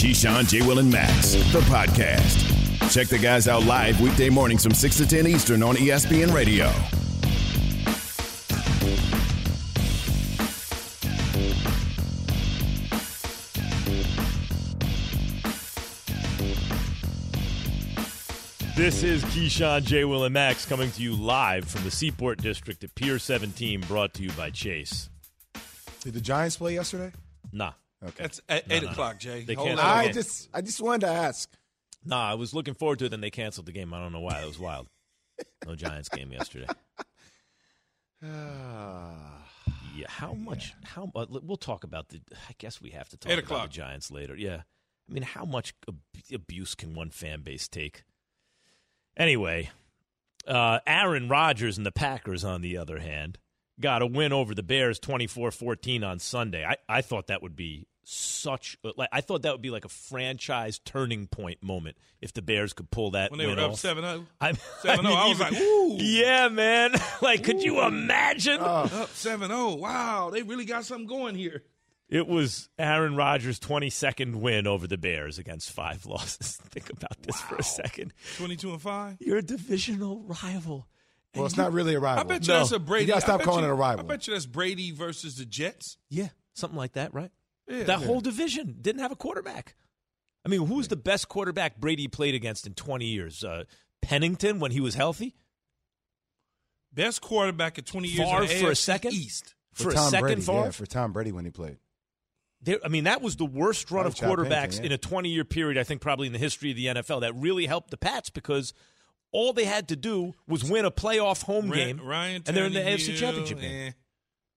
Keyshawn, J. Will, and Max, the podcast. Check the guys out live weekday mornings from 6 to 10 Eastern on ESPN Radio. This is Keyshawn, J. Will, and Max coming to you live from the Seaport District at Pier 17, brought to you by Chase. Did the Giants play yesterday? Nah. That's at No, eight no, no. o'clock, Jay. They Hold on. I okay. just I just wanted to ask. Nah, I was looking forward to it, then they canceled the game. I don't know why. That was wild. No Giants game yesterday. Yeah, how much? How uh, we'll talk about the. I guess we have to talk Eight about o'clock. the Giants later. Yeah, I mean, how much ab- abuse can one fan base take? Anyway, uh, Aaron Rodgers and the Packers, on the other hand, got a win over the Bears 24-14 on Sunday. I, I thought that would be such like I thought that would be like a franchise turning point moment if the Bears could pull that when they win were up off. 7 0. I, mean, oh, I was you- like, ooh. yeah, man. like, could you imagine? Up 7 0. Wow, they really got something going here. It was Aaron Rodgers' 22nd win over the Bears against five losses. Think about this for a second. 22 and 5. You're a divisional rival. Well, it's not really a rival. I bet you No. that's a Brady. You gotta stop calling you- it a rival. I bet you that's Brady versus the Jets. Yeah, something like that, right? Yeah. that whole division didn't have a quarterback. I mean, who's the best quarterback Brady played against in 20 years? Uh, Pennington when he was healthy? Best quarterback at 20 years Favre in the for a second? East. for, For a Tom second, Brady. Favre? Yeah, for Tom Brady when he played. There, I mean, that was the worst run Probably of quarterbacks Pennington, yeah. in a 20 year period, I think, probably in the history of the NFL. That really helped the Pats because all they had to do was win a playoff home Ryan, game, Ryan and they're in the AFC Championship game. and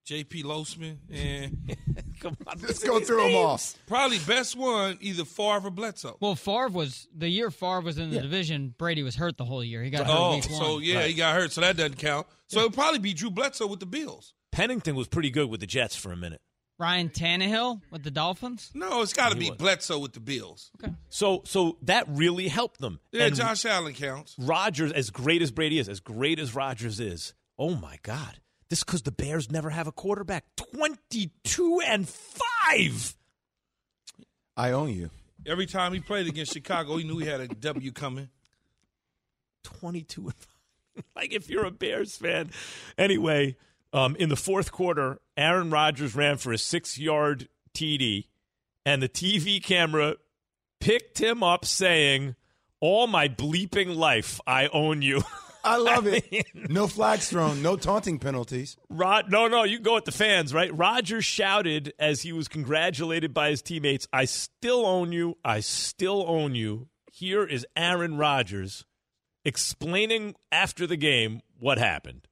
J.P. Losman. And Come on, Let's go through these them all. probably best one, either Favre or Bledsoe. Well, Favre was the year Favre was in the Yeah. division. Brady was hurt the whole year. He got hurt Oh, week one. so yeah, he got hurt, so that doesn't count. So it'll probably be Drew Bledsoe with the Bills. Pennington was pretty good with the Jets for a minute. Ryan Tannehill with the Dolphins. No, it's got to be was. Bledsoe with the Bills. Okay. So, so that really helped them. Yeah, and Josh Allen counts. Rodgers, as great as Brady is, as great as Rodgers is, oh my God, this because the Bears never have a quarterback. Twenty-two and five. I own you. Every time he played against Chicago, he knew he had a W coming. 22 and 5. like if you're a Bears fan. Anyway, um, in the fourth quarter, Aaron Rodgers ran for a six yard TD, and the TV camera picked him up saying, All my bleeping life, I own you. I love I it. mean- no flags thrown, no taunting penalties. Rod, no, no, you can go with the fans, right? Rodgers shouted as he was congratulated by his teammates, I still own you. I still own you. Here is Aaron Rodgers explaining after the game what happened.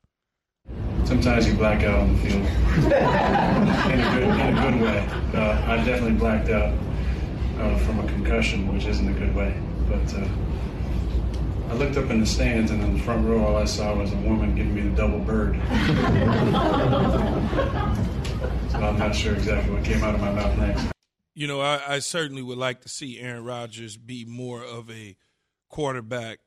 Sometimes you black out on the field in a good, in a good way. Uh, I definitely blacked out uh, from a concussion, which isn't a good way. But uh, I looked up in the stands, and in the front row, all I saw was a woman giving me the double bird. so I'm not sure exactly what came out of my mouth next. You know, I, I certainly would like to see Aaron Rodgers be more of a quarterback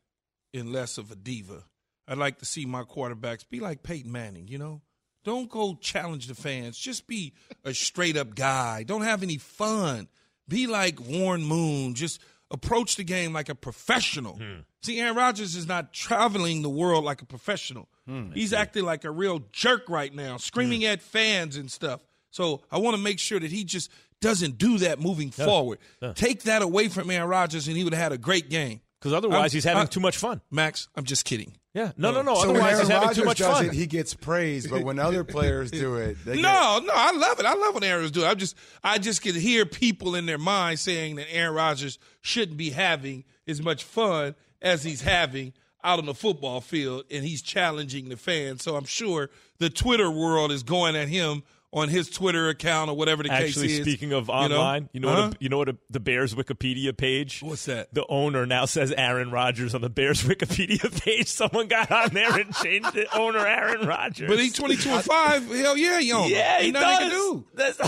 and less of a diva. I'd like to see my quarterbacks be like Peyton Manning, you know? Don't go challenge the fans. Just be a straight up guy. Don't have any fun. Be like Warren Moon. Just approach the game like a professional. Hmm. See, Aaron Rodgers is not traveling the world like a professional. Hmm, he's acting like a real jerk right now, screaming hmm. at fans and stuff. So I want to make sure that he just doesn't do that moving forward. Take that away from Aaron Rodgers, and he would have had a great game. Because otherwise, I'm- he's having I- too much fun. Max, I'm just kidding. Yeah. No, no, no. so when otherwise, Aaron he's having Rodgers too much does fun. it, he gets praised. But when other players do it, they get, No, no, I love it. I love when Aaron's doing. it. I just, I just could hear people in their mind saying that Aaron Rodgers shouldn't be having as much fun as he's having out on the football field, and he's challenging the fans. So I'm sure the Twitter world is going at him on his Twitter account or whatever the Actually, case is. Actually speaking of You online, you know, Huh? what, a, you know what a, the Bears Wikipedia page? What's that? The owner now says Aaron Rodgers on the Bears Wikipedia page. Someone got on there and changed it. Owner Aaron Rodgers. But he's 22 and five. Hell yeah, he on. yeah, he nothing does. can do. That's,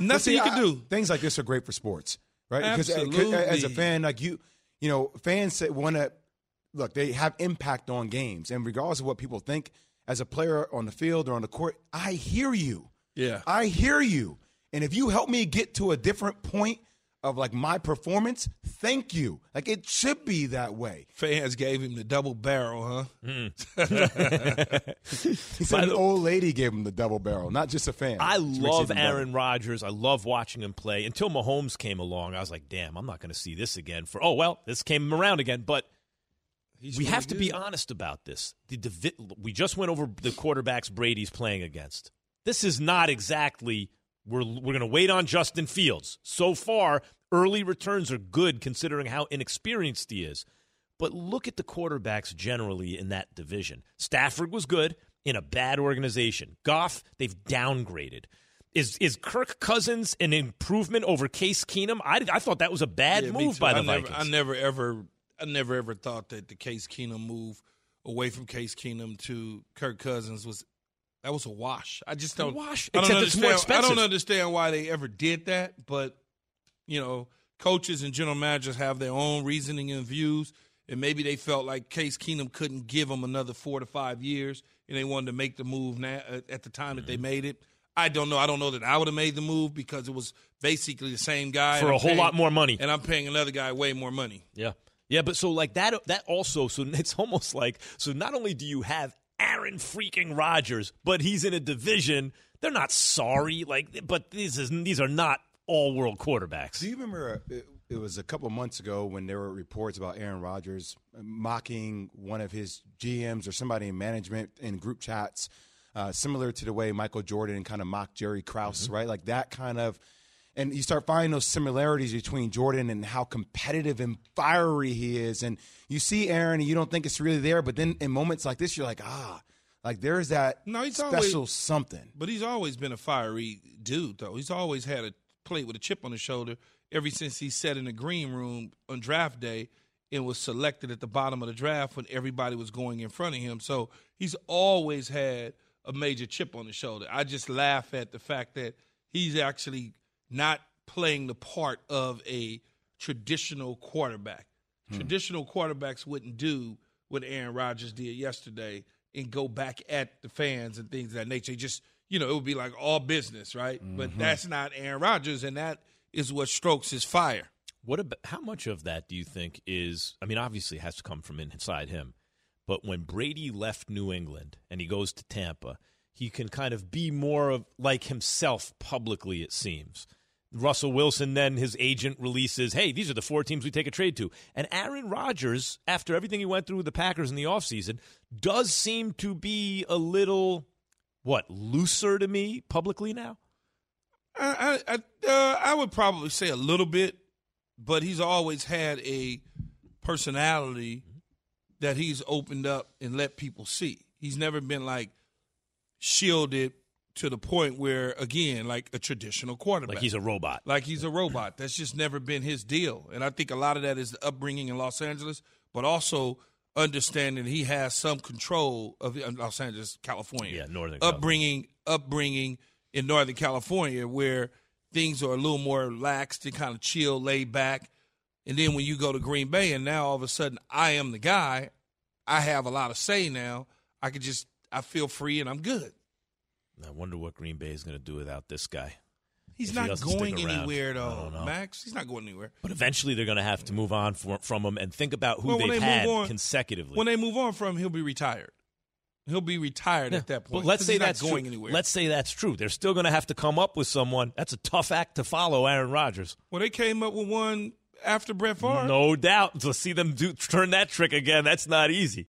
Nothing see, he can I- do. Things like this are great for sports, right? Because uh, 'cause Absolutely. as a fan, like you, you know, fans want to look. They have impact on games, and regardless of what people think, as a player on the field or on the court, I hear you. Yeah. I hear you. And if you help me get to a different point, of like my performance, thank you. Like it should be that way. Fans gave him the double barrel, huh? Mm. He said an old lady gave him the double barrel, not just a fan. I Which love. Aaron Rodgers. I love watching him play. Until Mahomes came along, I was like, damn, I'm not going to see this again. For oh well, this came around again. But He's we really have to be honest about this. The divi- we just went over the quarterbacks Brady's playing against. This is not exactly we're we're going to wait on Justin Fields. So far, early returns are good considering how inexperienced he is. But look at the quarterbacks generally in that division. Stafford was good in a bad organization. Goff, they've downgraded. Is is Kirk Cousins an improvement over Case Keenum? I, I thought that was a bad Yeah, move by I the never, Vikings. I never ever, I never ever thought that the Case Keenum move away from Case Keenum to Kirk Cousins was that was a wash. I just don't wash, I don't except it's more understand. I don't understand why they ever did that, but you know, coaches and general managers have their own reasoning and views, and maybe they felt like Case Keenum couldn't give them another four to five years, and they wanted to make the move now at the time that Mm-hmm. they made it. I don't know. I don't know that I would have made the move because it was basically the same guy For and a I'm whole paying- lot more money. and I'm paying another guy way more money. Yeah. Yeah, but so like that that also so it's almost like so not only do you have Aaron freaking Rodgers, but he's in a division they're not sorry like but these is these are not all world quarterbacks. Do you remember uh, it, it was a couple months ago when there were reports about Aaron Rodgers mocking one of his GMs or somebody in management in group chats, uh, similar to the way Michael Jordan kind of mocked Jerry Krause, right? Like that kind of. And you start finding those similarities between Jordan and how competitive and fiery he is. And you see Aaron and you don't think it's really there, but then in moments like this, you're like, ah, like there's that No, he's special always- something. But he's always been a fiery dude, though. He's always had a plate with a chip on his shoulder ever since he sat in the green room on draft day and was selected at the bottom of the draft when everybody was going in front of him. So he's always had a major chip on his shoulder. I just laugh at the fact that he's actually not playing the part of a traditional quarterback. Hmm. Traditional quarterbacks wouldn't do what Aaron Rodgers did yesterday and go back at the fans and things of that nature. Just, you know, it would be like all business, right? But mm-hmm. that's not Aaron Rodgers, and that is what strokes his fire. What about how much of that do you think is I mean obviously it has to come from inside him. But when Brady left New England and he goes to Tampa, he can kind of be more of like himself publicly it seems. Russell Wilson then his agent releases, "Hey, these are the four teams we take a trade to." And Aaron Rodgers, after everything he went through with the Packers in the offseason, does seem to be a little what, looser to me publicly now? I I, uh, I would probably say a little bit, but he's always had a personality that he's opened up and let people see. He's never been like shielded to the point where, again, like a traditional quarterback, Like he's a robot. like he's a robot. That's just never been his deal. And I think a lot of that is the upbringing in Los Angeles, but also understanding he has some control of uh, Los Angeles, California. Yeah, Northern California. upbringing, upbringing in Northern California, where things are a little more relaxed and kind of chill, laid back. And then when you go to Green Bay, and now all of a sudden I am the guy, I have a lot of say now. I could just I feel free and I'm good. I wonder what Green Bay is going to do without this guy. He's If not doesn't going anywhere though. Max. He's not going anywhere. But eventually they're going to have to move on for, from him and think about who Well, they've they had on- consecutively. When they move on from him, he'll be retired. He'll be retired at that point. But let's say he's not that's going true. anywhere. Let's say that's true. They're still going to have to come up with someone. That's a tough act to follow, Aaron Rodgers. well, they came up with one after Brett Favre. No doubt. To see them do turn that trick again, that's not easy.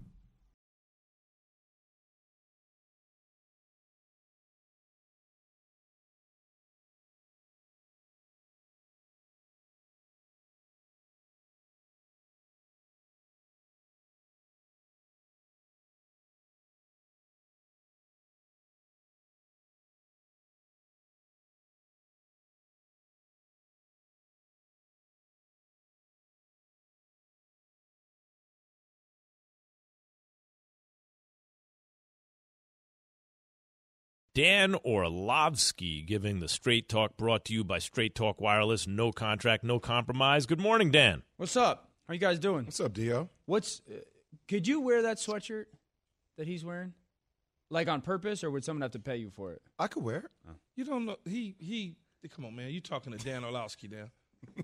Dan Orlovsky giving the Straight Talk brought to you by Straight Talk Wireless. No contract, no compromise. Good morning, Dan. What's up? How you guys doing? What's up, Dio? What's uh, could you wear that sweatshirt that he's wearing? Like on purpose or would someone have to pay you for it? I could wear it. You don't know he he. Come on, man. You talking to Dan Orlovsky now?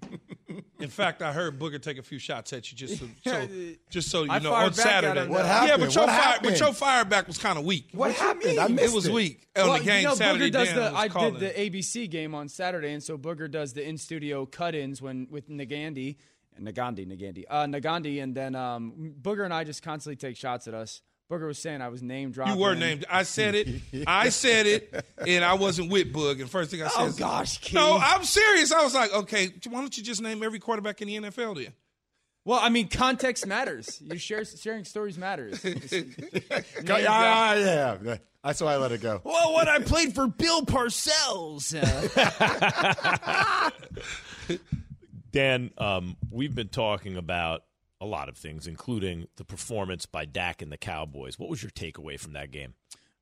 In fact, I heard Booger take a few shots at you just so, so just so you I know on Saturday. him. What Yeah, happened? but your What fire, happened? but your fire back was kind of weak. What happened? I missed it missed was it. weak on well, the game you know, Saturday. Booger does Dan the I calling did the. ABC game on Saturday, and so Booger does the in studio cut-ins when with Negandhi, Negandhi, Negandhi, uh, Negandhi, and then um, Booger and I just constantly take shots at us. Booger was saying I was name dropping. You were named. I said it. I said it, and I wasn't with Boog. And first thing I said, Oh, is, gosh, Keith. no, I'm serious. I was like, okay, why don't you just name every quarterback in the NFL then? Well, I mean, context matters. You share sharing stories matters. Yeah, yeah, yeah. That's why I let it go. well, when I played for Bill Parcells, uh, Dan, um, we've been talking about a lot of things, including the performance by Dak and the Cowboys. What was your takeaway from that game?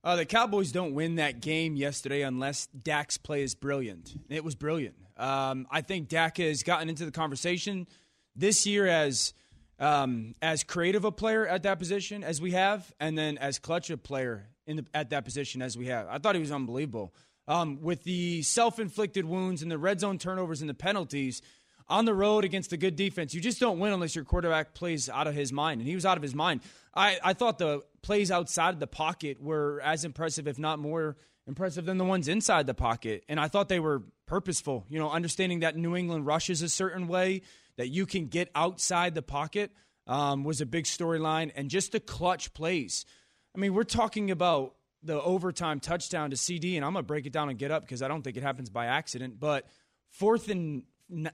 Uh, the Cowboys don't win that game yesterday unless Dak's play is brilliant. It was brilliant. Um, I think Dak has gotten into the conversation this year as um, as creative a player at that position as we have, and then as clutch a player in the, at that position as we have. I thought he was unbelievable. Um, with the self-inflicted wounds and the red zone turnovers and the penalties on the road against a good defense, you just don't win unless your quarterback plays out of his mind, and he was out of his mind. I, I thought the plays outside the pocket were as impressive, if not more impressive, than the ones inside the pocket, and I thought they were purposeful. You know, understanding that New England rushes a certain way, that you can get outside the pocket um, was a big storyline, and just the clutch plays. I mean, we're talking about the overtime touchdown to CeeDee, and I'm gonna break it down and get up because I don't think it happens by accident. But fourth and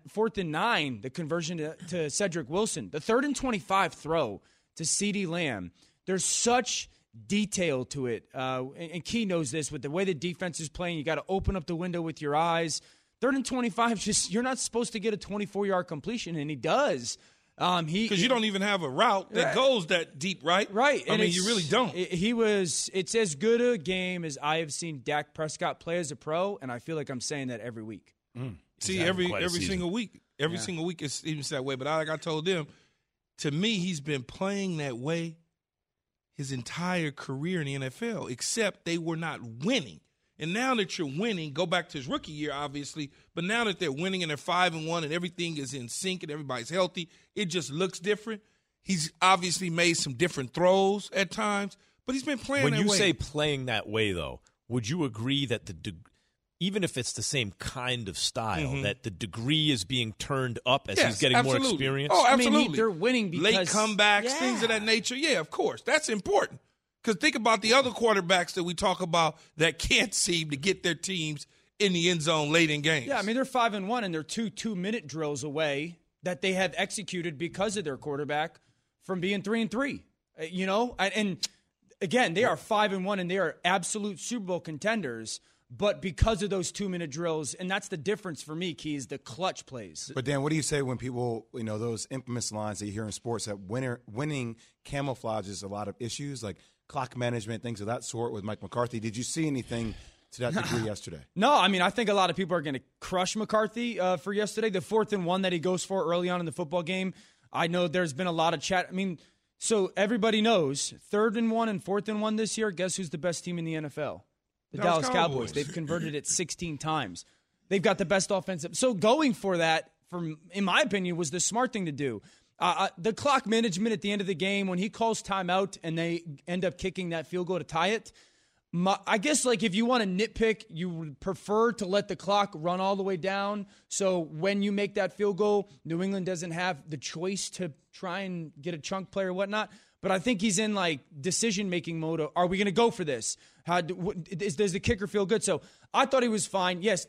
fourth and nine, the conversion to, to Cedric Wilson, the third and 25 throw to CeeDee Lamb. There's such detail to it, uh, and, and Key knows this with the way the defense is playing. You got to open up the window with your eyes. Third and 25, just you're not supposed to get a 24 yard completion, and he does. Um, he Because you don't even have a route that Right. goes that deep, right? Right. I and mean, you really don't. it- he was. It's as good a game as I have seen Dak Prescott play as a pro, and I feel like I'm saying that every week. See, every every season. single week, every Yeah. single week it seems that way. But I, like I told them, to me, he's been playing that way his entire career in the NFL, except they were not winning. And now that you're winning, go back to his rookie year, obviously. But now that they're winning and they're five and one and everything is in sync and everybody's healthy, it just looks different. He's obviously made some different throws at times, but he's been playing When that you way. say playing that way, though, would you agree that the even if it's the same kind of style, that the degree is being turned up as he's Mm-hmm. Yes, getting more experience? Oh, I mean, absolutely. they're winning because late comebacks, Yeah. things of that nature. Yeah, of course, that's important. Because think about the other quarterbacks that we talk about that can't seem to get their teams in the end zone late in games. Yeah, I mean they're five and one, and they're two two minute drills away that they have executed because of their quarterback from being three and three. Uh, You know, and, and again, they are five and one, and they are absolute Super Bowl contenders. But because of those two minute drills, and that's the difference for me, Keys, the clutch plays. But Dan, what do you say when people, you know, those infamous lines that you hear in sports that winner, winning camouflages a lot of issues like clock management, things of that sort with Mike McCarthy? Did you see anything to that degree yesterday? No, I mean, I think a lot of people are going to crush McCarthy uh, for yesterday. The fourth and one that he goes for early on in the football game. I know there's been a lot of chat. I mean, so everybody knows third and one and fourth and one this year. Guess who's the best team in the NFL? The Dallas Dallas Cowboys. Cowboys. They've converted it 16 times. They've got the best offensive. So going for that, from in my opinion, was the smart thing to do. Uh, uh, the clock management at the end of the game when he calls timeout and they end up kicking that field goal to tie it. My, I guess like if you want to nitpick, you would prefer to let the clock run all the way down. So when you make that field goal, New England doesn't have the choice to try and get a chunk play or whatnot. But I think he's in like decision making mode. Are we going to go for this? How do, what, is, does the kicker feel good? So I thought he was fine. Yes,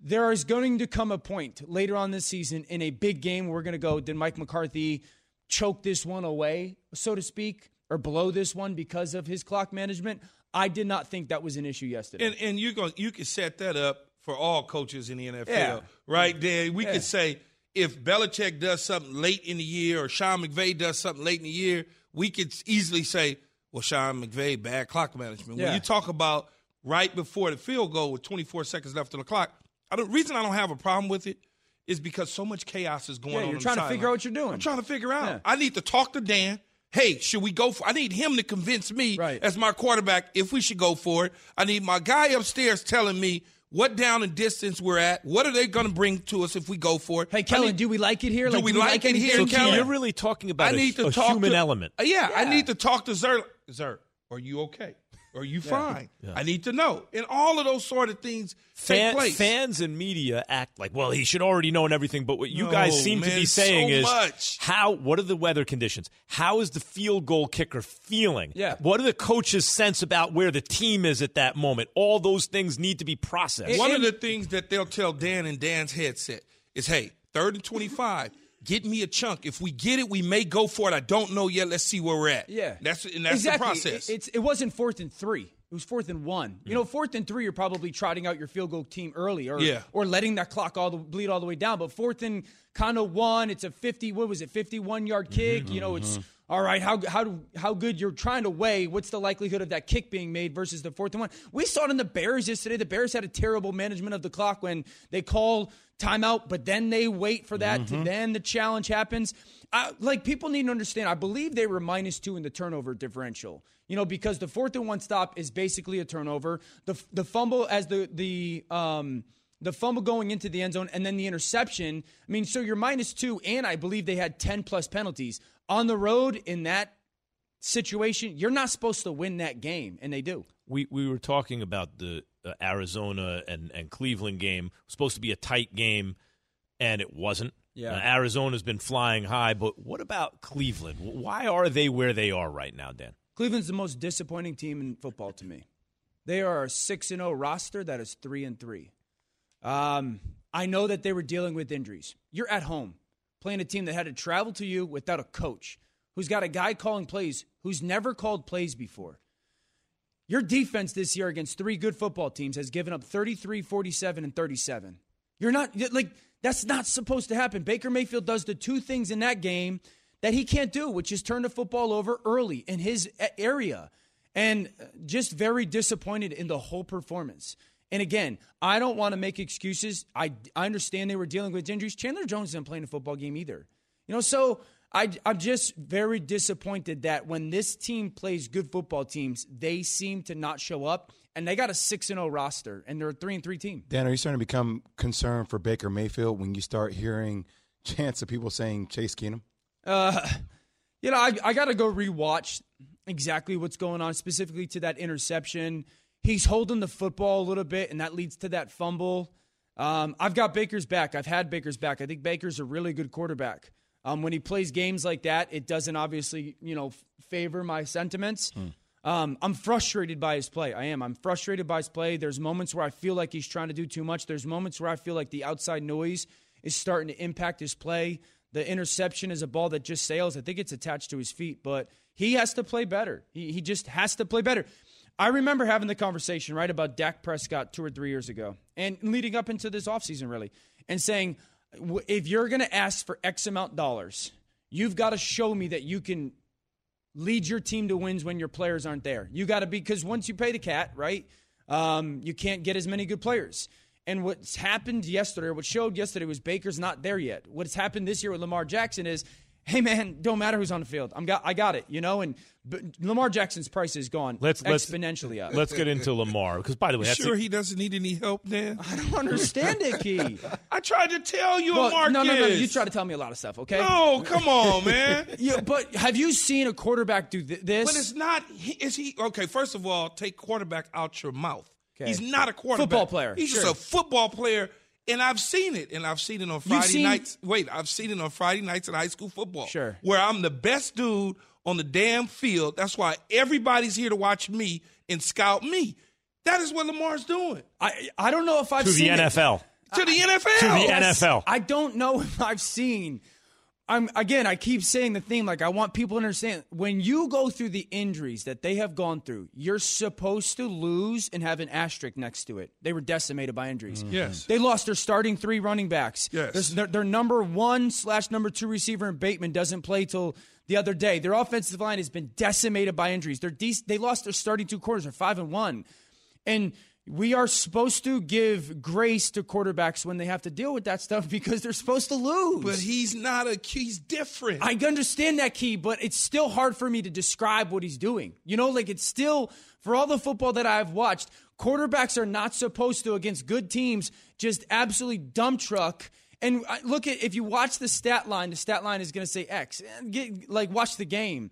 there is going to come a point later on this season in a big game we're going to go. Did Mike McCarthy choke this one away, so to speak, or blow this one because of his clock management? I did not think that was an issue yesterday. And and you going you could set that up for all coaches in the NFL, Yeah. right? Then we Yeah. could say if Belichick does something late in the year or Sean McVay does something late in the year, we could easily say, well, Sean McVay bad clock management. Yeah. When you talk about right before the field goal with 24 seconds left on the clock, I don't, reason I don't have a problem with it is because so much chaos is going Yeah, on. you're the trying to figure out what you're doing. I'm trying to figure out. Yeah. I need to talk to Dan. Hey, should we go for? I need him to convince me Right. as my quarterback if we should go for it. I need my guy upstairs telling me what down and distance we're at. What are they going to bring to us if we go for it? hey, I Kellen, need- do we like it here? do we like it here, So, Yeah. You're really talking about I need to a talk human to, element. Uh, Yeah, I need to talk to Zer. Zer, are you okay? Are you fine? I need to know. And all of those sort of things Fan, take place. fans and media act like, well, he should already know and everything. But what you No, guys seem to be saying so is, much. how? What are the weather conditions? How is the field goal kicker feeling? Yeah. What are the coaches' sense about where the team is at that moment? All those things need to be processed. One of the things that they'll tell Dan in Dan's headset is, hey, third and 25, get me a chunk. If we get it, we may go for it. I don't know yet. Let's see where we're at. Yeah, That's, and that's exactly. the process. It, it's it wasn't fourth and three. It was fourth and one. You know, fourth and three, you're probably trotting out your field goal team early, or Yeah. or letting that clock all the bleed all the way down. But fourth and kind of one, it's a fifty. What was it? Fifty one yard mm-hmm, kick. You know, it's mm-hmm. all right. How how how good you're trying to weigh? What's the likelihood of that kick being made versus the fourth and one? We saw it in the Bears yesterday. The Bears had a terrible management of the clock when they call timeout, but then they wait for that. To, then the challenge happens. I, like people need to understand. I believe they were minus two in the turnover differential. You know, because the fourth and one stop is basically a turnover. The the fumble as the the um the fumble going into the end zone and then the interception. I mean, so you're minus two, and I believe they had ten plus penalties on the road in that situation. You're not supposed to win that game, and they do. we we were talking about the uh, Arizona and and Cleveland game It was supposed to be a tight game, and it wasn't. Yeah. Uh, Arizona's been flying high, but what about Cleveland? Why are they where they are right now, Dan? Cleveland's the most disappointing team in football to me. They are a six and zero roster that is three and three. Um, I know that they were dealing with injuries. You're at home playing a team that had to travel to you without a coach who's got a guy calling plays who's never called plays before. Your defense this year against three good football teams has given up 33, 47, and 37. You're not like that's not supposed to happen. Baker Mayfield does the two things in that game that he can't do, which is turn the football over early in his area. And just very disappointed in the whole performance. And again, I don't want to make excuses. I, I understand they were dealing with injuries. Chandler Jones isn't playing a football game either. You know, so I, I'm just very disappointed that when this team plays good football teams, they seem to not show up. And they got a 6 0 roster, and they're a 3 and 3 team. Dan, are you starting to become concerned for Baker Mayfield when you start hearing chants of people saying Case Keenum? Uh, you know, I, I got to go rewatch exactly what's going on, specifically to that interception. He's holding the football a little bit, and that leads to that fumble. Um, I've got Baker's back. I've had Baker's back. I think Baker's a really good quarterback. Um, when he plays games like that, it doesn't obviously, you know, f- favor my sentiments. Um, I'm frustrated by his play. I am. I'm frustrated by his play. There's moments where I feel like he's trying to do too much. There's moments where I feel like the outside noise is starting to impact his play. the interception is a ball that just sails. I think it's attached to his feet, but he has to play better. He, he just has to play better. I remember having the conversation, right, about Dak Prescott two or three years ago and leading up into this offseason, really, and saying, if you're going to ask for X amount dollars, you've got to show me that you can lead your team to wins when your players aren't there. You got to be, because once you pay the cat, right, um, you can't get as many good players. And what's happened yesterday, what showed yesterday, was Baker's not there yet. What's happened this year with Lamar Jackson is, hey man, don't matter who's on the field. I'm got, I got it, you know. And but Lamar Jackson's price has gone Let's- let's- exponentially up. Let's get into Lamar because, by the way, that's sure he doesn't need any help, Dan? I don't understand it, Key. I tried to tell you, Well, Marcus. no, no, no. You try to tell me a lot of stuff, okay? No, come on, man. Yeah, but have you seen a quarterback do th- this? But it's not. he- Is he okay? First of all, take quarterback out your mouth. Okay. He's not a quarterback. Football player, He's sure. just a football player, and I've seen it. And I've seen it on Friday seen- nights. Wait, I've seen it on Friday nights in high school football. Sure. Where I'm the best dude on the damn field. That's why everybody's here to watch me and scout me. That is what Lamar's doing I I don't know if I've to the seen it. NFL. to the NFL. To the NFL. I don't know if I've seen. I'm again. I keep saying the theme. Like I want people to understand when you go through the injuries that they have gone through, you're supposed to lose and have an asterisk next to it. They were decimated by injuries. Mm-hmm. Yes. They lost their starting three running backs. Yes. There's- Their, their number one slash number two receiver in Bateman doesn't play till the other day. Their offensive line has been decimated by injuries. They're de- they lost their starting two quarters. They're five and one, and we are supposed to give grace to quarterbacks when they have to deal with that stuff because they're supposed to lose. But he's not a. key, He's different. I understand that key, but it's still hard for me to describe what he's doing. You know, like it's still for all the football that I've watched, quarterbacks are not supposed to against good teams just absolutely dump truck. And uh, look at if you watch the stat line, the stat line is going to say X. Get, like watch the game.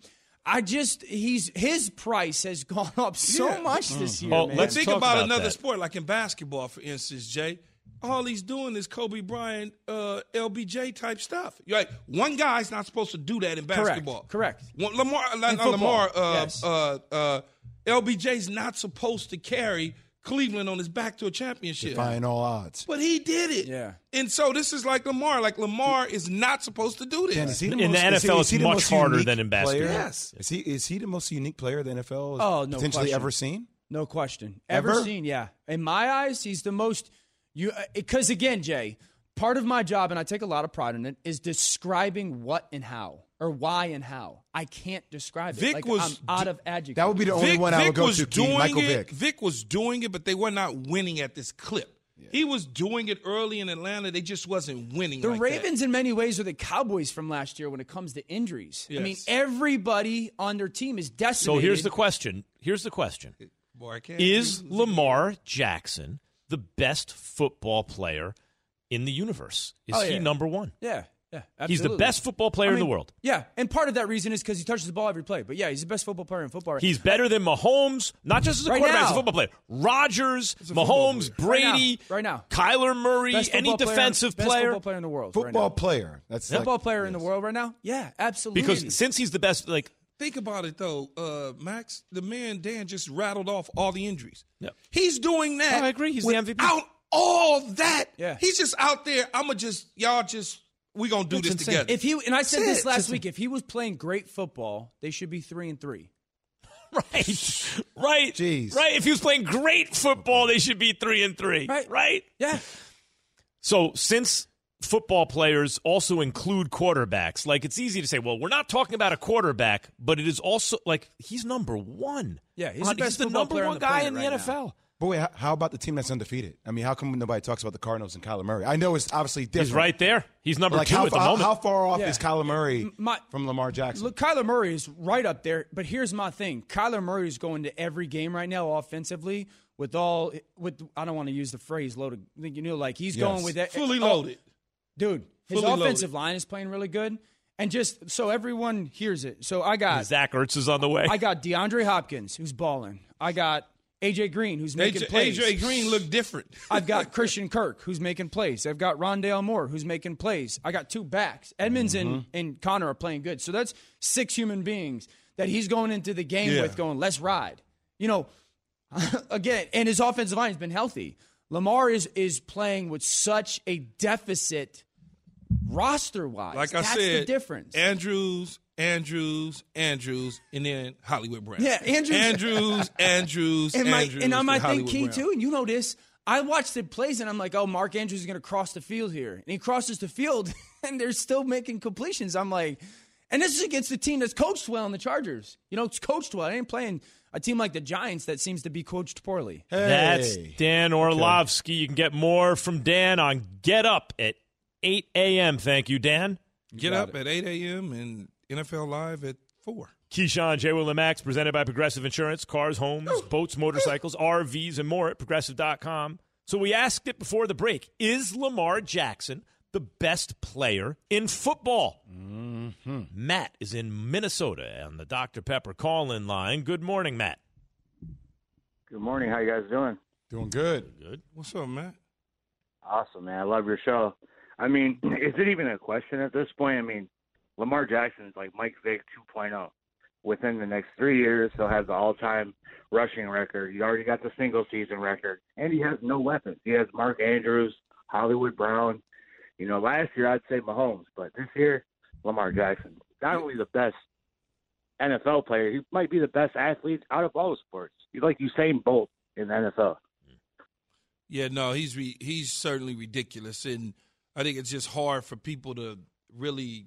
I just he's his price has gone up so Yeah. much this year. Well, man. let's Think about, about another that. sport, like in basketball, for instance, Jay. All he's doing is Kobe Bryant, uh, LBJ type stuff. You're like one guy's not supposed to do that in basketball. Correct. One, Lamar, uh, Lamar, uh, yes. uh, uh, LBJ's not supposed to carry Cleveland on his back to a championship. Defying all odds. But he did it. Yeah. And so this is like Lamar. Like Lamar is not supposed to do this. Dan, is he In the most- is he- NFL, is it's much most harder than in basketball. player? Yes. Is he is he the most unique player the NFL has Oh, no potentially question. ever seen? No question. Ever, Ever? seen? Yeah. In my eyes, he's the most you uh, because again, Jay, part of my job and I take a lot of pride in it is describing what and how or why and how. I can't describe it. Vick like, was I'm out d- of adjectives. That would be the only Vick, one I Vick would go was to. doing Keith, Michael it. Vick. Vic was doing it, but they were not winning at this clip. He was doing it early in Atlanta. They just wasn't winning. The like that. Ravens, in many ways, are the Cowboys from last year when it comes to injuries. I mean, everybody on their team is So here's the question. Here's the question. Boy, I can't Is Lamar Jackson the best football player in the universe? Is Oh, he number one? Yeah, yeah. He's the best football player I in the world. Yeah, and part of that reason is because he touches the ball every play. But yeah, he's the best football player in football. He's better than Mahomes, not just as a Right quarterback, as a football player. Rodgers, football Mahomes. Brady, Right now. Kyler Murray, Best any football player- defensive best player. football player in the world. Football now. player. That's like- football player in the world right now? Yeah, absolutely. Because since he's the best, like Think about it though, uh, Max. The man Dan just rattled off all the injuries. Yeah. He's doing that. Oh, I agree. He's the MVP. without all that. Yeah. He's just out there. I'ma just y'all just we gonna do That's this insane. together. If he and I said That's this it. last Just- week, if he was playing great football, they should be three and three. right, right, Jeez. right. If he was playing great football, they should be three and three. Right. right. Yeah, So since football players also include quarterbacks, like it's easy to say, well, we're not talking about a quarterback, but it is also like he's number one. Yeah, he's On- the best the number player on one the guy in the right now. NFL. But wait, how- how about the team that's undefeated? I mean, how come nobody talks about the Cardinals and Kyler Murray? I know it's obviously different. He's right there. He's number Like two how, at the how, moment. how far off Yeah. is Kyler Murray my- from Lamar Jackson? look, Kyler Murray is right up there. But here's my thing: Kyler Murray is going to every game right now offensively with all with. I don't want to use the phrase loaded. You know, like he's going with that fully oh, loaded. dude. His Fully offensive loaded. line is playing really good, and just so everyone hears it. So I got Zach Ertz is on the way. I got DeAndre Hopkins who's balling. I got AJ Green who's making AJ, plays. AJ Green looked different. I've got Christian Kirk who's making plays. I've got Rondale Moore who's making plays. I got two backs. Edmonds and, Mm-hmm. and Conner are playing good. So that's six human beings that he's going into the game Yeah. with going, let's ride. You know, again, and his offensive line has been healthy. Lamar is is playing with such a deficit roster wise. Like I that's said, the difference. Andrews, Andrews, Andrews, and then Hollywood Brown. Yeah, Andrews- Andrews, Andrews, and my, Andrews, and I'm, I think Hollywood key Brown. too, and you know this. I watched the plays and I'm like, oh, Mark Andrews is going to cross the field here, and he crosses the field, and they're still making completions. I'm like, and this is against the team that's coached well in the Chargers. You know, it's coached well. I ain't playing a team like the Giants that seems to be coached poorly. That's Dan Orlovsky. You can get more from Dan on Get Up at 8 a.m. Thank you, Dan. Get up at 8 a.m. and NFL Live at 4. Keyshawn, J. Will and Max, presented by Progressive Insurance, cars, homes, boats, motorcycles, RVs, and more at progressive.com. So we asked it before the break Is Lamar Jackson the best player in football? Mm-hmm. Matt is in Minnesota on the Dr. Pepper call in line. Good morning, Matt. Good morning. How you guys doing? Doing good. Good. What's up, Matt? Awesome, man. I love your show. I mean, is it even a question at this point? I mean, Lamar Jackson is like Mike Vick 2.0. Within the next three years, he'll have the all-time rushing record. He already got the single-season record, and he has no weapons. He has Mark Andrews, Hollywood Brown. You know, last year I'd say Mahomes, but this year Lamar Jackson. Not only the best NFL player, he might be the best athlete out of all sports. He's like Usain Bolt in the NFL. Yeah, no, he's re- he's certainly ridiculous, and I think it's just hard for people to really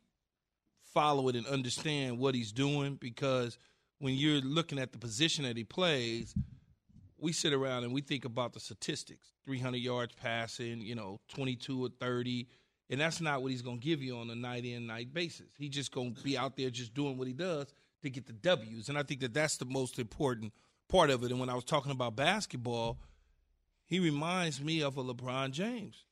follow it and understand what he's doing because when you're looking at the position that he plays, we sit around and we think about the statistics: 300 yards passing, you know, 22 or 30, and that's not what he's going to give you on a night in night basis. He's just going to be out there just doing what he does to get the W's, and I think that that's the most important part of it. And when I was talking about basketball he reminds me of a LeBron James,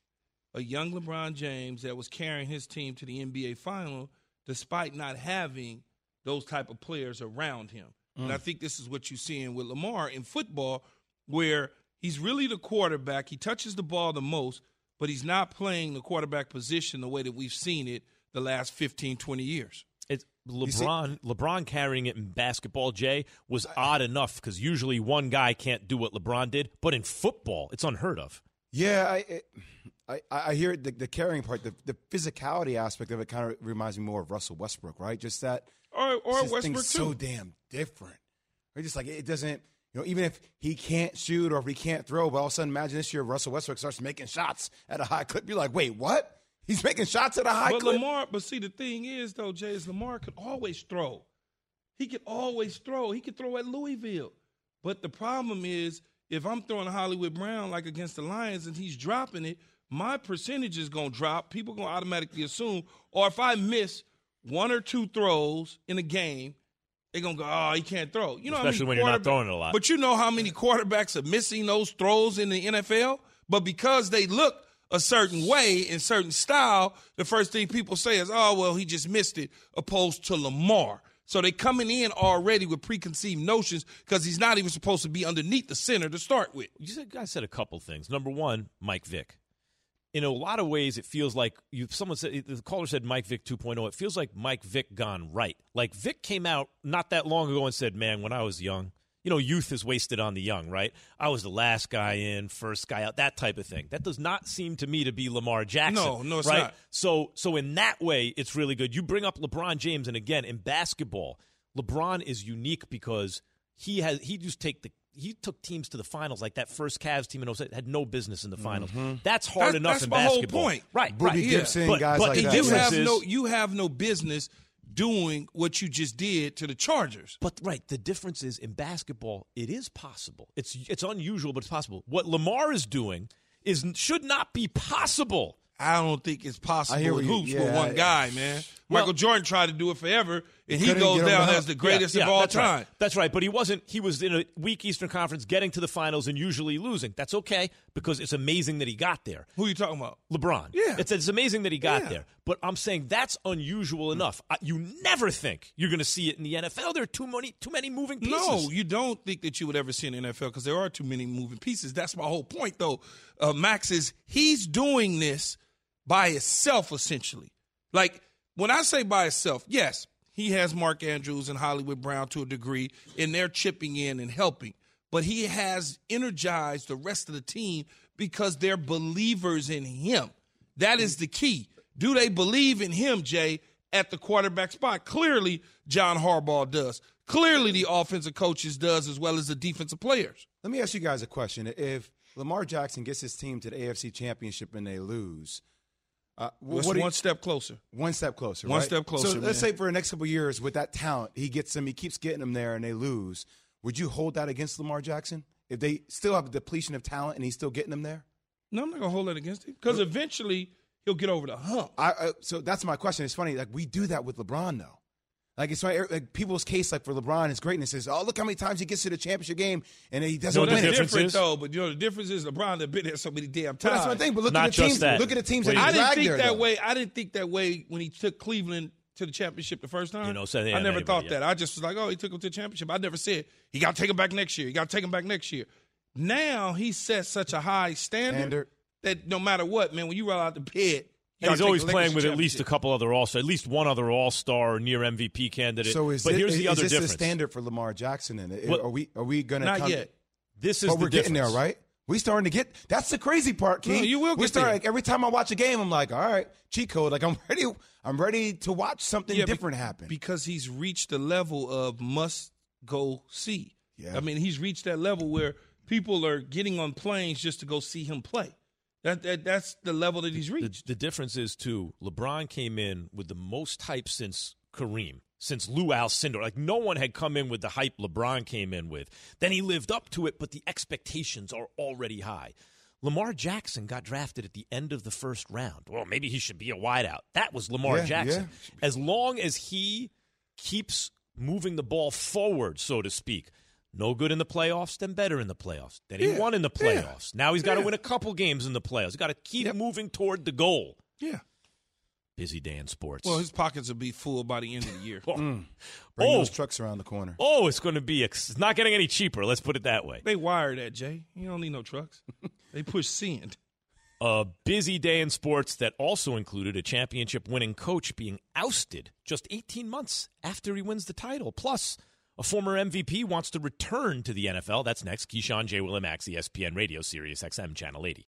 a young LeBron James that was carrying his team to the NBA final despite not having those type of players around him. And mm. I think this is what you're seeing with Lamar in football, where he's really the quarterback. He touches the ball the most, but he's not playing the quarterback position the way that we've seen it the last 15, 20 years. It's LeBron. LeBron carrying it in basketball, Jay, was odd enough because usually one guy can't do what LeBron did, but in football, it's unheard of. Yeah, I, it, I, I hear the, the carrying part, the, the physicality aspect of it kind of reminds me more of Russell Westbrook, right? Just that. Or, or this Westbrook thing's so damn different. Right? Just like it doesn't, you know, even if he can't shoot or if he can't throw, but all of a sudden, imagine this year Russell Westbrook starts making shots at a high clip. You're like, wait, what? He's making shots at a high but clip. Lamar, but see, the thing is, though, Jay, is Lamar could always throw. He could always throw. He could throw at Louisville. But the problem is, if I'm throwing Hollywood Brown like against the Lions and he's dropping it, my percentage is going to drop. People going to automatically assume. Or if I miss one or two throws in a game, they're going to go, oh, he can't throw. You know, Especially when you're not throwing a lot. But you know how many quarterbacks are missing those throws in the NFL? But because they look a certain way in certain style, the first thing people say is, "Oh, well, he just missed it," opposed to Lamar. So they coming in already with preconceived notions because he's not even supposed to be underneath the center to start with. You said, I said a couple things. Number one, Mike Vick. In a lot of ways, it feels like you. Someone said the caller said Mike Vick 2.0. It feels like Mike Vick gone right. Like Vick came out not that long ago and said, "Man, when I was young, you know, youth is wasted on the young, right? I was the last guy in, first guy out, that type of thing. That does not seem to me to be Lamar Jackson. No, no, it's right? not. So, so in that way, it's really good. You bring up LeBron James, and again, in basketball, LeBron is unique because he has he just take the he took teams to the finals like that first Cavs team in 07 had no business in the finals. Mm-hmm. That's hard That- enough that's in my whole basketball. point. Right, Boobie right. Gibson, But- guys but like that. You have is- no, you have no business doing what you just did to the Chargers. But right, the difference is in basketball, it is possible. It's it's unusual, but it's possible. What Lamar is doing is should not be possible. I don't think it's possible I hear with hoops with yeah, one guy, man. Well- Michael Jordan tried to do it forever, and he goes down as the greatest Yeah, of all that's time. Right. That's right, but he wasn't. He was in a weak Eastern Conference, getting to the finals and usually losing. That's okay because it's amazing that he got there. Who are you talking about? LeBron. Yeah. It's, it's amazing that he got Yeah. there. But I'm saying that's unusual enough. I, you never think you're going to see it in the NFL. There are too many, too many moving pieces. No, you don't think that you would ever see in the NFL because there are too many moving pieces. That's my whole point, though. Uh, Max is he's doing this by himself, essentially. Like when I say by himself, yes, he has Mark Andrews and Hollywood Brown to a degree, and they're chipping in and helping. But he has energized the rest of the team because they're believers in him. That is the key. Do they believe in him, Jay, at the quarterback spot? Clearly, John Harbaugh does. Clearly, the offensive coaches does as well as the defensive players. Let me ask you guys a question. If Lamar Jackson gets his team to the AFC Championship and they lose, uh, what do you- one step closer? One step closer. One right? step closer, So let's say for the next couple of years, with that talent, he gets them, he keeps getting them there, and they lose. Would you hold that against Lamar Jackson if they still have a depletion of talent and he's still getting them there? No, I'm not gonna hold that against him because eventually he'll get over the hump. I, I so that's my question. It's funny, like we do that with LeBron though. Like it's funny, er, like people's case, like for LeBron, his greatness is, oh look how many times he gets to the championship game and he doesn't So win that's it. different though. But you know the difference is LeBron has been there so many damn times. But that's my thing. But look Not at the teams. that. Look at the teams that he I didn't think there. that though. way. I didn't think that way when he took Cleveland to the championship the first time. You know, so, yeah, I never anybody, thought yeah. that. I just was like, oh, he took him to the championship. I never said he got to take him back next year. He got to take him back next year. Now he set such a high standard, Standard. that no matter what, man, when you roll out the bed, you And gotta he's take always playing with at least a couple other all stars, at least one other all star or near MVP candidate. So is but it- here's the is this difference. the standard for Lamar Jackson? And What- are we are we going to Not come, yet. This is But the we're getting there, right? We starting to get. That's the crazy part, King. No, you will We get start there. like every time I watch a game, I'm like, all right, cheat code. Like I'm ready. I'm ready to watch something Yeah, be- different happen. because he's reached the level of must go see. Yeah. I mean, he's reached that level where people are getting on planes just to go see him play. That, that that's the level that he's The, reached. the difference is too. LeBron came in with the most hype since Kareem, since Lou Alcindor. Like no one had come in with the hype LeBron came in with. Then he lived up to it, but the expectations are already high. Lamar Jackson got drafted at the end of the first round. Well, maybe he should be a wideout. That was Lamar Yeah, Jackson. As long as he keeps moving the ball forward, so to speak. No good in the playoffs, then better in the playoffs. Then he Yeah, won in the yeah, playoffs. Now he's got to yeah. win a couple games in the playoffs. He's got to keep Yep. moving toward the goal. yeah. Busy day in sports. Well, his pockets will be full by the end of the year. Mm. oh, Bring oh, those trucks around the corner. oh, it's going to be. It's not getting any cheaper. Let's put it that way. They wire that, Jay. You don't need no trucks. they push sand. A busy day in sports that also included a championship winning coach being ousted just 18 months after he wins the title. Plus, a former MVP wants to return to the NFL. That's next. Keyshawn J. Willimax, ESPN Radio, Sirius XM, Channel 80.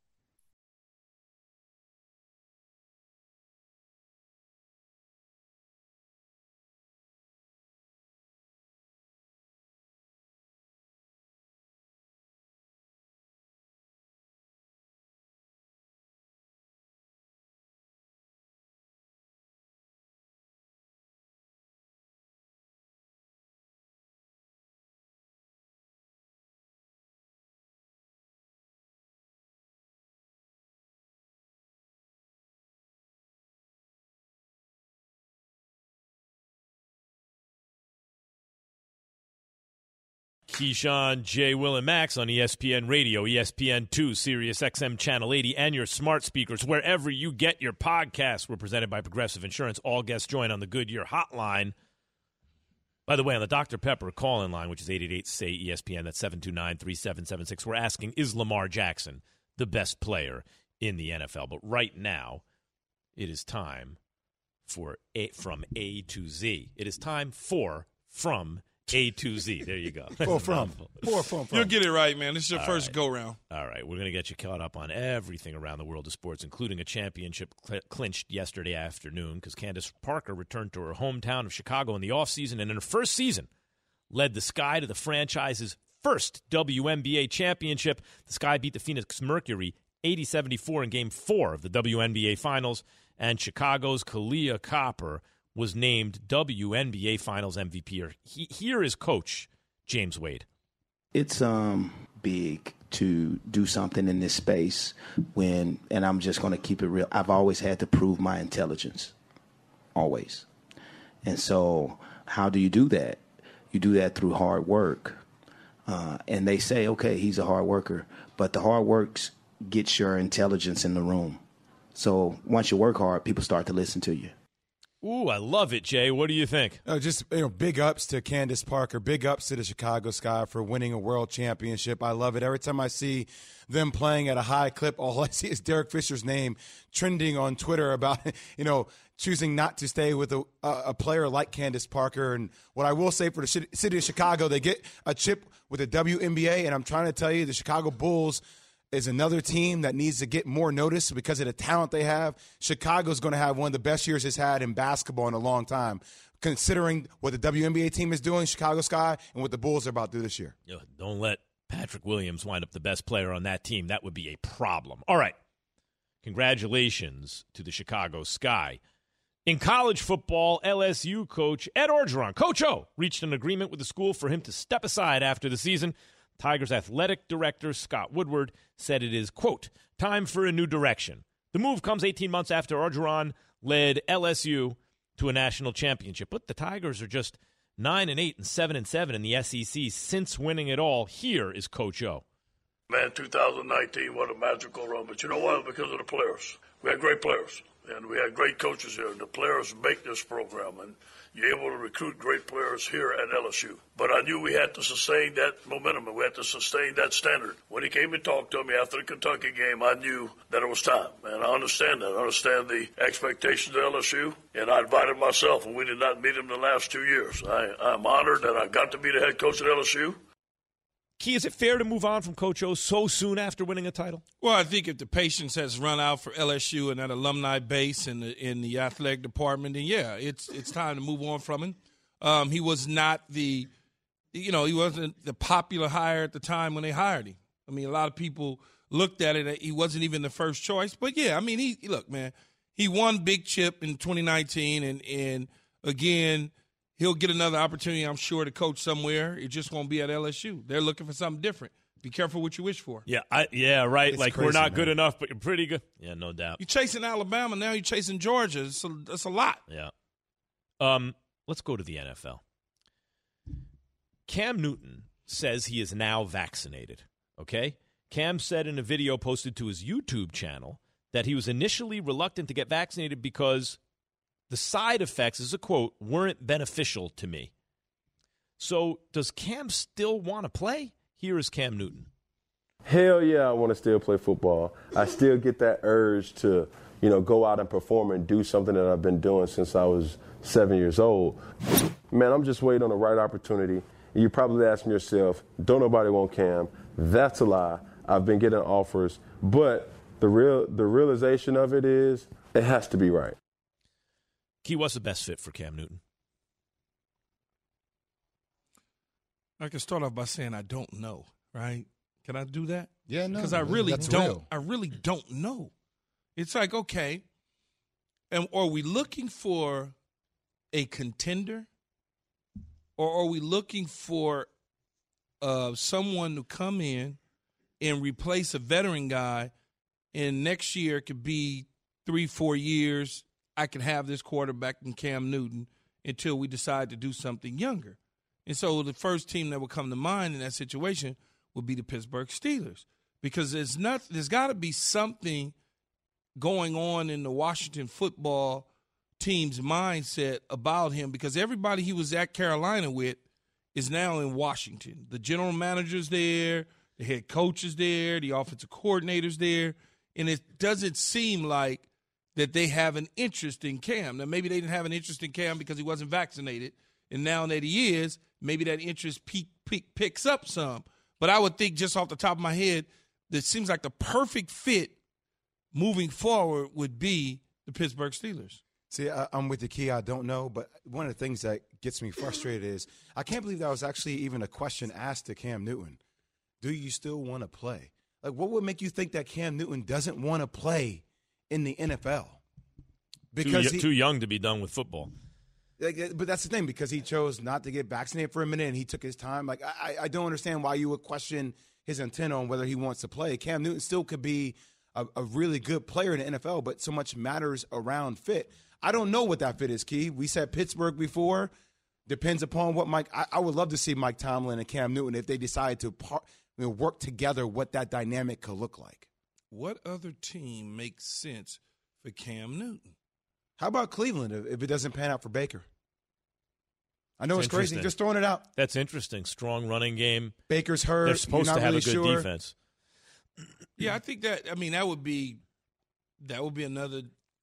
Keyshawn, J. Will, and Max on ESPN Radio, ESPN 2, Sirius XM Channel 80, and your smart speakers wherever you get your podcasts. We're presented by Progressive Insurance. All guests join on the Goodyear Hotline. By the way, on the Dr. Pepper call in line, which is 888 say ESPN, that's 729 3776, we're asking Is Lamar Jackson the best player in the NFL? But right now, it is time for a, from A to Z. It is time for from A to Z. There you go. Four from. Four from. from. You'll get it right, man. This is your All first right. go round. All right, we're going to get you caught up on everything around the world of sports, including a championship cl- clinched yesterday afternoon because Candace Parker returned to her hometown of Chicago in the offseason and in her first season led the Sky to the franchise's first WNBA championship. The Sky beat the Phoenix Mercury 80 74 in game four of the WNBA Finals, and Chicago's Kahleah Copper was named WNBA Finals MVP. He- Here is coach James Wade. It's um big to do something in this space when and I'm just going to keep it real. I've always had to prove my intelligence. Always. And so how do you do that? You do that through hard work. Uh, and they say, okay, he's a hard worker, but the hard works gets your intelligence in the room. So once you work hard, people start to listen to you. Ooh, I love it, Jay. What do you think? Uh, just you know, big ups to Candace Parker. Big ups to the Chicago Sky for winning a world championship. I love it. Every time I see them playing at a high clip, all I see is Derek Fisher's name trending on Twitter about you know choosing not to stay with a a player like Candace Parker. And what I will say for the city of Chicago, they get a chip with the WNBA, and I'm trying to tell you, the Chicago Bulls is another team that needs to get more notice because of the talent they have. Chicago's going to have one of the best years it's had in basketball in a long time, considering what the WNBA team is doing, Chicago Sky, and what the Bulls are about to do this year. Don't let Patrick Williams wind up the best player on that team. That would be a problem. All right. Congratulations to the Chicago Sky. In college football, LSU coach Ed Orgeron, Coach O, reached an agreement with the school for him to step aside after the season. Tigers athletic director Scott Woodward said it is, quote, time for a new direction. The move comes 18 months after Orgeron led LSU to a national championship. But the Tigers are just 9 and 8 and 7 and 7 in the SEC since winning it all. Here is Coach O. Man, 2019, what a magical run. But you know what? Because of the players. We had great players, and we had great coaches here, and the players make this program. And you're able to recruit great players here at LSU. But I knew we had to sustain that momentum, and we had to sustain that standard. When he came and talked to me after the Kentucky game, I knew that it was time. And I understand that. I understand the expectations of LSU, and I invited myself, and we did not meet him the last two years. I, I'm honored that I got to be the head coach at LSU. Key, is it fair to move on from Coach O so soon after winning a title? Well, I think if the patience has run out for LSU and that alumni base and the in the athletic department, then yeah, it's it's time to move on from him. Um, he was not the, you know, he wasn't the popular hire at the time when they hired him. I mean, a lot of people looked at it; he wasn't even the first choice. But yeah, I mean, he look, man, he won big chip in 2019, and and again, he'll get another opportunity, I'm sure, to coach somewhere. It just won't be at LSU. They're looking for something different. Be careful what you wish for. Yeah, I, yeah, right. It's like we're crazy, not good enough, but you're pretty good. Yeah, no doubt. You're chasing Alabama now. You're chasing Georgia. It's a, that's a lot. Yeah. Um, let's go to the NFL. Cam Newton says he is now vaccinated. Okay? Cam said in a video posted to his YouTube channel that he was initially reluctant to get vaccinated because the side effects, as a quote, weren't beneficial to me. So, does Cam still want to play? Here is Cam Newton. Hell yeah, I want to still play football. I still get that urge to, you know, go out and perform and do something that I've been doing since I was seven years old. Man, I'm just waiting on the right opportunity. You're probably asking yourself, don't nobody want Cam? That's a lie. I've been getting offers, but the real the realization of it is it has to be right. Key, was the best fit for Cam Newton? I can start off by saying I don't know, right? Can I do that? Yeah, no, Because I really don't. real. I really don't know. It's like okay, and are we looking for a contender, or are we looking for uh, someone to come in and replace a veteran guy, and next year it could be three, four years. I can have this quarterback in Cam Newton until we decide to do something younger. And so the first team that would come to mind in that situation would be the Pittsburgh Steelers because there's not there's got to be something going on in the Washington football team's mindset about him because everybody he was at Carolina with is now in Washington. The general manager's there, the head coach is there, the offensive coordinator's there, and it doesn't seem like that they have an interest in Cam. Now maybe they didn't have an interest in Cam because he wasn't vaccinated, and now that he is, maybe that interest peak, peak, picks up some. But I would think just off the top of my head, that seems like the perfect fit moving forward would be the Pittsburgh Steelers. See, I, I'm with the key. I don't know, but one of the things that gets me frustrated is I can't believe that was actually even a question asked to Cam Newton. Do you still want to play? Like, what would make you think that Cam Newton doesn't want to play in the NFL? Because too, he, too young to be done with football. Like, uh, but that's the thing because he chose not to get vaccinated for a minute and he took his time. Like I, I don't understand why you would question his intent on whether he wants to play. Cam Newton still could be a, a really good player in the NFL, but so much matters around fit. I don't know what that fit is, Key. We said Pittsburgh before. Depends upon what Mike. I, I would love to see Mike Tomlin and Cam Newton if they decide to par, you know, work together. What that dynamic could look like. What other team makes sense for Cam Newton? How about Cleveland if it doesn't pan out for Baker? I know That's it's crazy. Just throwing it out. That's interesting. Strong running game. Baker's hurt. They're supposed You're to have really a good sure. defense. Yeah, I think that. I mean, that would be that would be another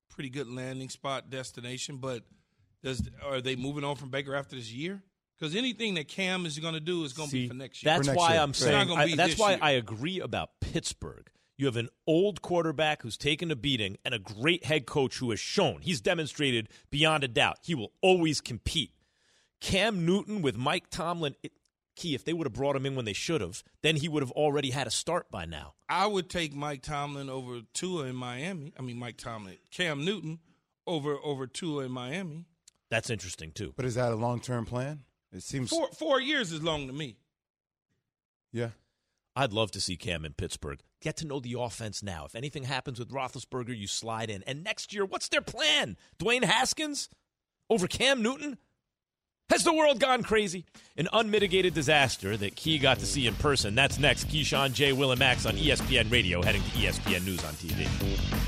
pretty good landing spot destination. But does are they moving on from Baker after this year? Because anything that Cam is going to do is going to be for next year. That's why I'm saying. gonna I, that's why year. I agree about Pittsburgh. You have an old quarterback who's taken a beating and a great head coach who has shown he's demonstrated beyond a doubt he will always compete. Cam Newton with Mike Tomlin, it, key if they would have brought him in when they should have, then he would have already had a start by now. I would take Mike Tomlin over Tua in Miami. I mean, Mike Tomlin, Cam Newton over over Tua in Miami. That's interesting too. But is that a long term plan? It seems. Four four years is long to me. Yeah. I'd love to see Cam in Pittsburgh. Get to know the offense now. If anything happens with Roethlisberger, you slide in. And next year, what's their plan? Dwayne Haskins over Cam Newton? Has the world gone crazy? An unmitigated disaster that Key got to see in person. That's next. Keyshawn, J. Will, and Max on ESPN Radio, heading to ESPN News on TV.